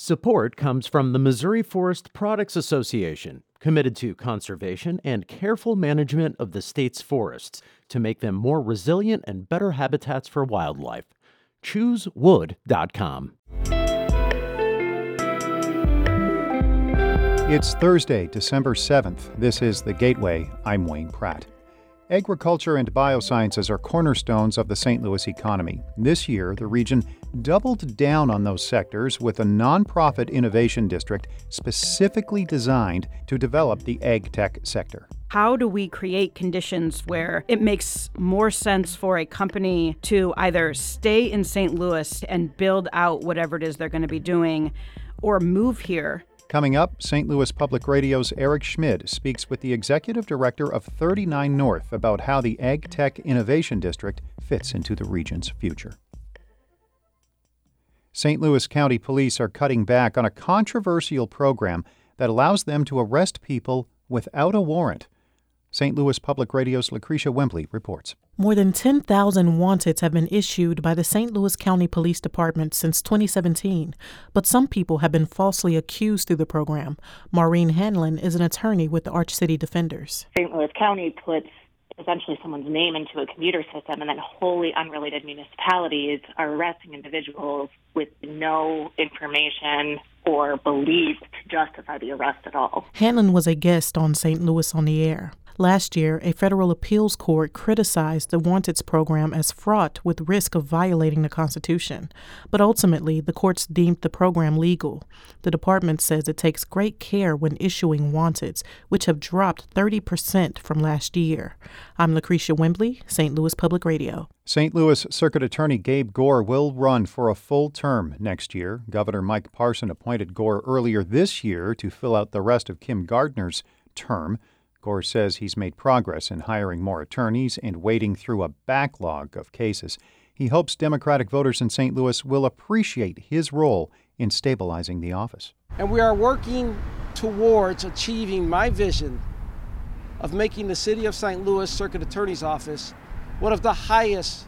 Support comes from the Missouri Forest Products Association, committed to conservation and careful management of the state's forests to make them more resilient and better habitats for wildlife. ChooseWood.com. It's Thursday, December 7th. This is The Gateway. I'm Wayne Pratt. Agriculture and biosciences are cornerstones of the St. Louis economy. This year, the region doubled down on those sectors with a nonprofit innovation district specifically designed to develop the ag tech sector. How do we create conditions where it makes more sense for a company to either stay in St. Louis and build out whatever it is they're going to be doing or move here Coming up, St. Louis Public Radio's Eric Schmid speaks with the executive director of 39 North about how the Ag Tech Innovation District fits into the region's future. St. Louis County Police are cutting back on a controversial program that allows them to arrest people without a warrant. St. Louis Public Radio's Lacretia Wimbley reports. More than 10,000 wanteds have been issued by the St. Louis County Police Department since 2017, but some people have been falsely accused through the program. Maureen Hanlon is an attorney with the Arch City Defenders. St. Louis County puts essentially someone's name into a computer system, and then wholly unrelated municipalities are arresting individuals with no information or belief to justify the arrest at all. Hanlon was a guest on St. Louis on the Air. Last year, a federal appeals court criticized the Wanteds program as fraught with risk of violating the Constitution, but ultimately the courts deemed the program legal. The department says it takes great care when issuing Wanteds, which have dropped 30% from last year. I'm Lacretia Wimbley, St. Louis Public Radio. St. Louis Circuit Attorney Gabe Gore will run for a full term next year. Governor Mike Parson appointed Gore earlier this year to fill out the rest of Kim Gardner's term. Gore says he's made progress in hiring more attorneys and wading through a backlog of cases. He hopes Democratic voters in St. Louis will appreciate his role in stabilizing the office. And we are working towards achieving my vision of making the City of St. Louis Circuit Attorney's Office one of the highest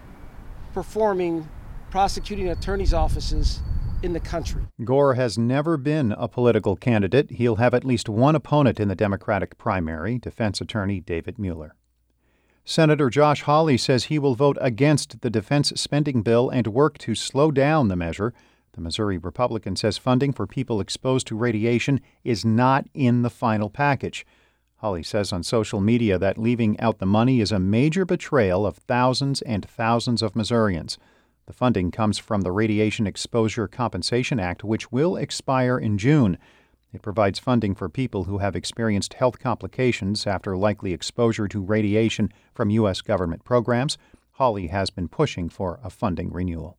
performing prosecuting attorney's offices in the country. Gore has never been a political candidate. He'll have at least one opponent in the Democratic primary, defense attorney David Mueller. Senator Josh Hawley says he will vote against the defense spending bill and work to slow down the measure. The Missouri Republican says funding for people exposed to radiation is not in the final package. Hawley says on social media that leaving out the money is a major betrayal of thousands and thousands of Missourians. The funding comes from the Radiation Exposure Compensation Act, which will expire in June. It provides funding for people who have experienced health complications after likely exposure to radiation from U.S. government programs. Hawley has been pushing for a funding renewal.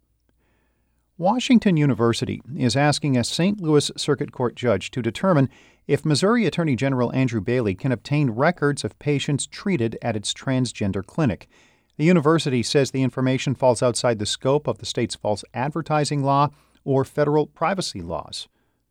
Washington University is asking a St. Louis Circuit Court judge to determine if Missouri Attorney General Andrew Bailey can obtain records of patients treated at its transgender clinic. The university says the information falls outside the scope of the state's false advertising law or federal privacy laws.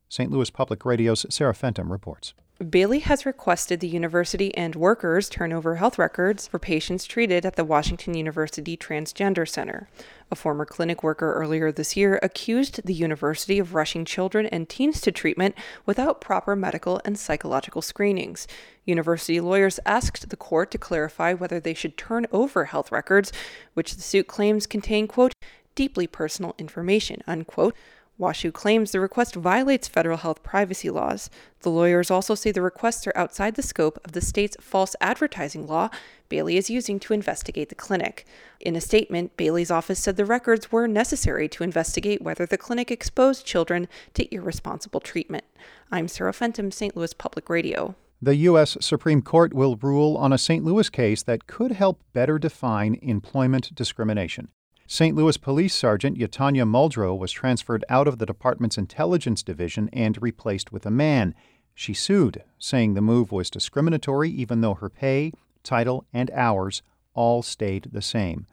St. Louis Public Radio's Sarah Fentem reports. Bailey has requested the university and workers turn over health records for patients treated at the Washington University Transgender Center. A former clinic worker earlier this year accused the university of rushing children and teens to treatment without proper medical and psychological screenings. University lawyers asked the court to clarify whether they should turn over health records, which the suit claims contain, quote, deeply personal information, unquote, WashU claims the request violates federal health privacy laws. The lawyers also say the requests are outside the scope of the state's false advertising law Bailey is using to investigate the clinic. In a statement, Bailey's office said the records were necessary to investigate whether the clinic exposed children to irresponsible treatment. I'm Sarah Fentem, St. Louis Public Radio. The U.S. Supreme Court will rule on a St. Louis case that could help better define employment discrimination. St. Louis Police Sergeant Jatonya Muldrow was transferred out of the department's intelligence division and replaced with a man. She sued, saying the move was discriminatory even though her pay, title, and hours all stayed the same.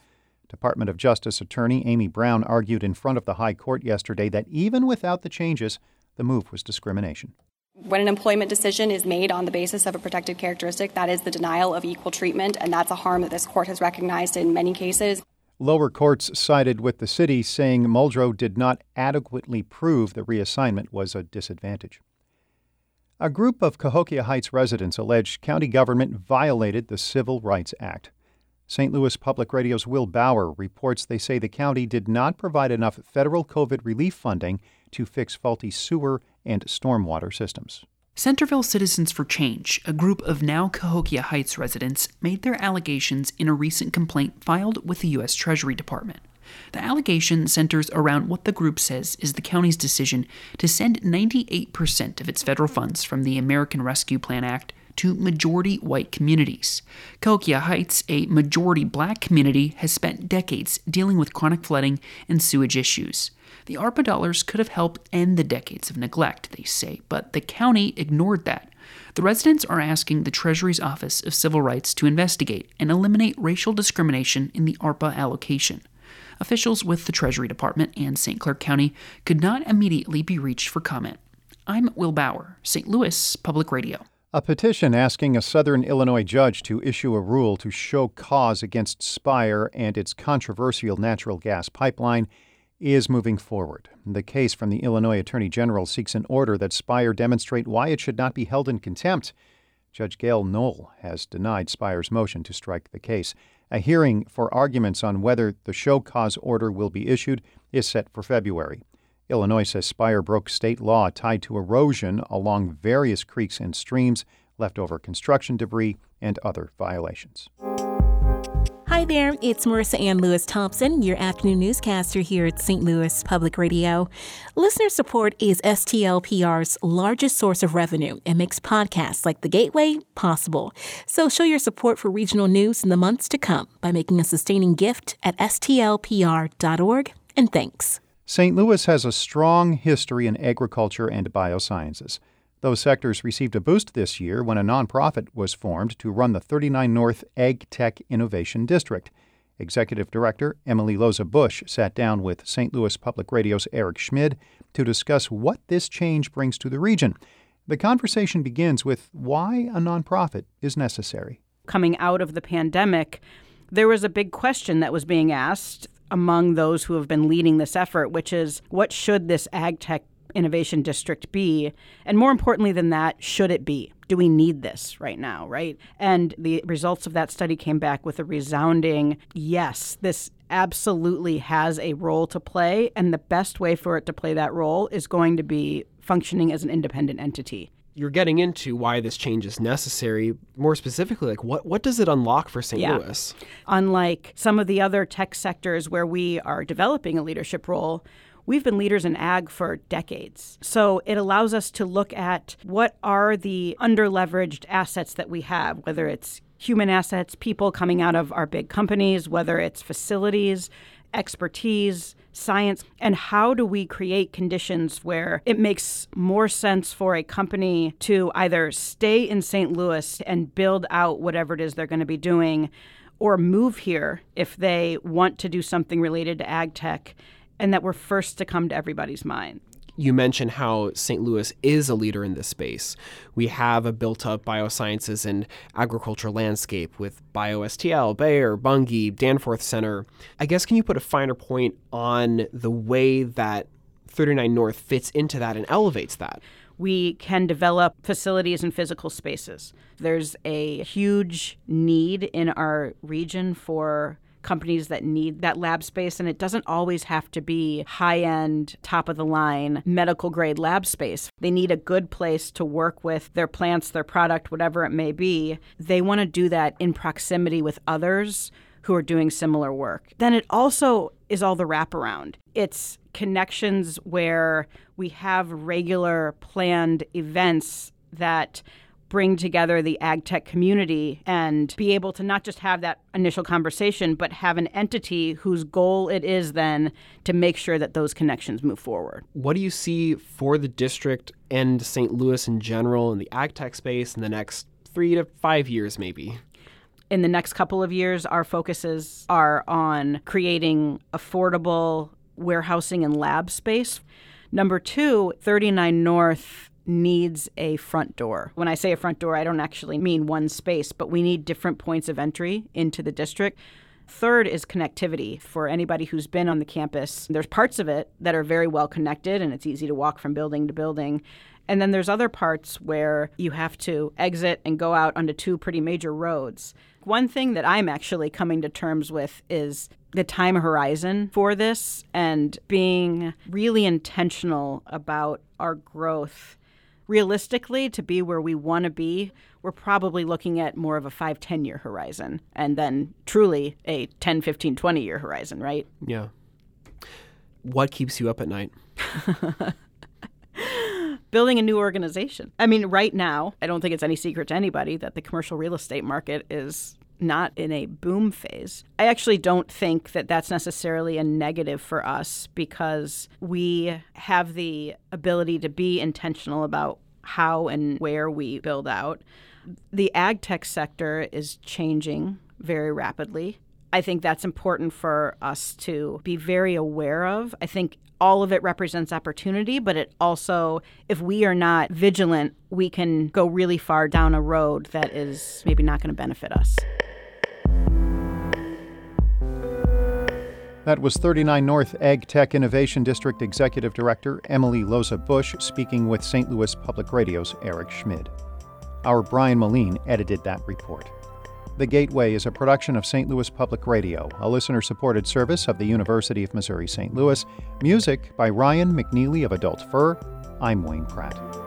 Department of Justice Attorney Amy Brown argued in front of the High Court yesterday that even without the changes, the move was discrimination. When an employment decision is made on the basis of a protected characteristic, that is the denial of equal treatment, and that's a harm that this court has recognized in many cases. Lower courts sided with the city, saying Muldrow did not adequately prove the reassignment was a disadvantage. A group of Cahokia Heights residents allege county government violated the Civil Rights Act. St. Louis Public Radio's Will Bauer reports they say the county did not provide enough federal COVID relief funding to fix faulty sewer and stormwater systems. Centerville Citizens for Change, a group of now Cahokia Heights residents, made their allegations in a recent complaint filed with the U.S. Treasury Department. The allegation centers around what the group says is the county's decision to send 98% of its federal funds from the American Rescue Plan Act to majority white communities. Cahokia Heights, a majority black community, has spent decades dealing with chronic flooding and sewage issues. The ARPA dollars could have helped end the decades of neglect, they say, but the county ignored that. The residents are asking the Treasury's Office of Civil Rights to investigate and eliminate racial discrimination in the ARPA allocation. Officials with the Treasury Department and St. Clair County could not immediately be reached for comment. I'm Will Bauer, St. Louis Public Radio. A petition asking a southern Illinois judge to issue a rule to show cause against Spire and its controversial natural gas pipeline is moving forward. The case from the Illinois Attorney General seeks an order that Spire demonstrate why it should not be held in contempt. Judge Gail Knoll has denied Spire's motion to strike the case. A hearing for arguments on whether the show cause order will be issued is set for February. Illinois says Spire broke state law tied to erosion along various creeks and streams, leftover construction debris, and other violations. Hi there, it's Marissa Ann Lewis Thompson, your afternoon newscaster here at St. Louis Public Radio. Listener support is STLPR's largest source of revenue and makes podcasts like The Gateway possible. So show your support for regional news in the months to come by making a sustaining gift at stlpr.org. And thanks. St. Louis has a strong history in agriculture and biosciences. Those sectors received a boost this year when a nonprofit was formed to run the 39 North Ag Tech Innovation District. Executive Director Emily Lohse-Busch sat down with St. Louis Public Radio's Eric Schmid to discuss what this change brings to the region. The conversation begins with why a nonprofit is necessary. Coming out of the pandemic, there was a big question that was being asked among those who have been leading this effort, which is what should this ag tech innovation district be? And more importantly than that, should it be? Do we need this right now, right? And the results of that study came back with a resounding yes, this absolutely has a role to play. And the best way for it to play that role is going to be functioning as an independent entity you're getting into why this change is necessary. More specifically, like what what does it unlock for St. Yeah. Louis? Unlike some of the other tech sectors where we are developing a leadership role, we've been leaders in ag for decades. So it allows us to look at what are the underleveraged assets that we have, whether it's human assets, people coming out of our big companies, whether it's facilities, expertise, science, and how do we create conditions where it makes more sense for a company to either stay in St. Louis and build out whatever it is they're going to be doing or move here if they want to do something related to ag tech and that we're first to come to everybody's mind you mentioned how St. Louis is a leader in this space. We have a built up biosciences and agriculture landscape with BioSTL, Bayer, Bunge, Danforth Center. I guess, can you put a finer point on the way that 39 North fits into that and elevates that? we can develop facilities and physical spaces. There's a huge need in our region for companies that need that lab space. And it doesn't always have to be high end, top of the line, medical grade lab space. They need a good place to work with their plants, their product, whatever it may be. They want to do that in proximity with others who are doing similar work. Then it also is all the wraparound. It's connections where we have regular planned events that bring together the ag tech community and be able to not just have that initial conversation, but have an entity whose goal it is then to make sure that those connections move forward. What do you see for the district and St. Louis in general in the ag tech space in the next three to five years, maybe? In the next couple of years, our focuses are on creating affordable warehousing and lab space. Number two, 39 North needs a front door. When I say a front door, I don't actually mean one space, but we need different points of entry into the district. Third is connectivity. For anybody who's been on the campus, there's parts of it that are very well connected and it's easy to walk from building to building. And then there's other parts where you have to exit and go out onto two pretty major roads. One thing that I'm actually coming to terms with is the time horizon for this and being really intentional about our growth. Realistically, to be where we want to be, we're probably looking at more of a 5 10 year horizon and then truly a 10, 15, 20 year horizon, right? Yeah. What keeps you up at night? building a new organization. I mean, right now, I don't think it's any secret to anybody that the commercial real estate market is not in a boom phase. I actually don't think that that's necessarily a negative for us because we have the ability to be intentional about how and where we build out. The ag tech sector is changing very rapidly. I think that's important for us to be very aware of. I think all of it represents opportunity, but it also, if we are not vigilant, we can go really far down a road that is maybe not going to benefit us. That was 39 North Ag Tech Innovation District Executive Director Emily Lohse-Busch speaking with St. Louis Public Radio's Eric Schmid. Our Brian Moline edited that report. The Gateway is a production of St. Louis Public Radio, a listener supported service of the University of Missouri St. Louis. Music by Ryan McNeely of Adult Fur. I'm Wayne Pratt.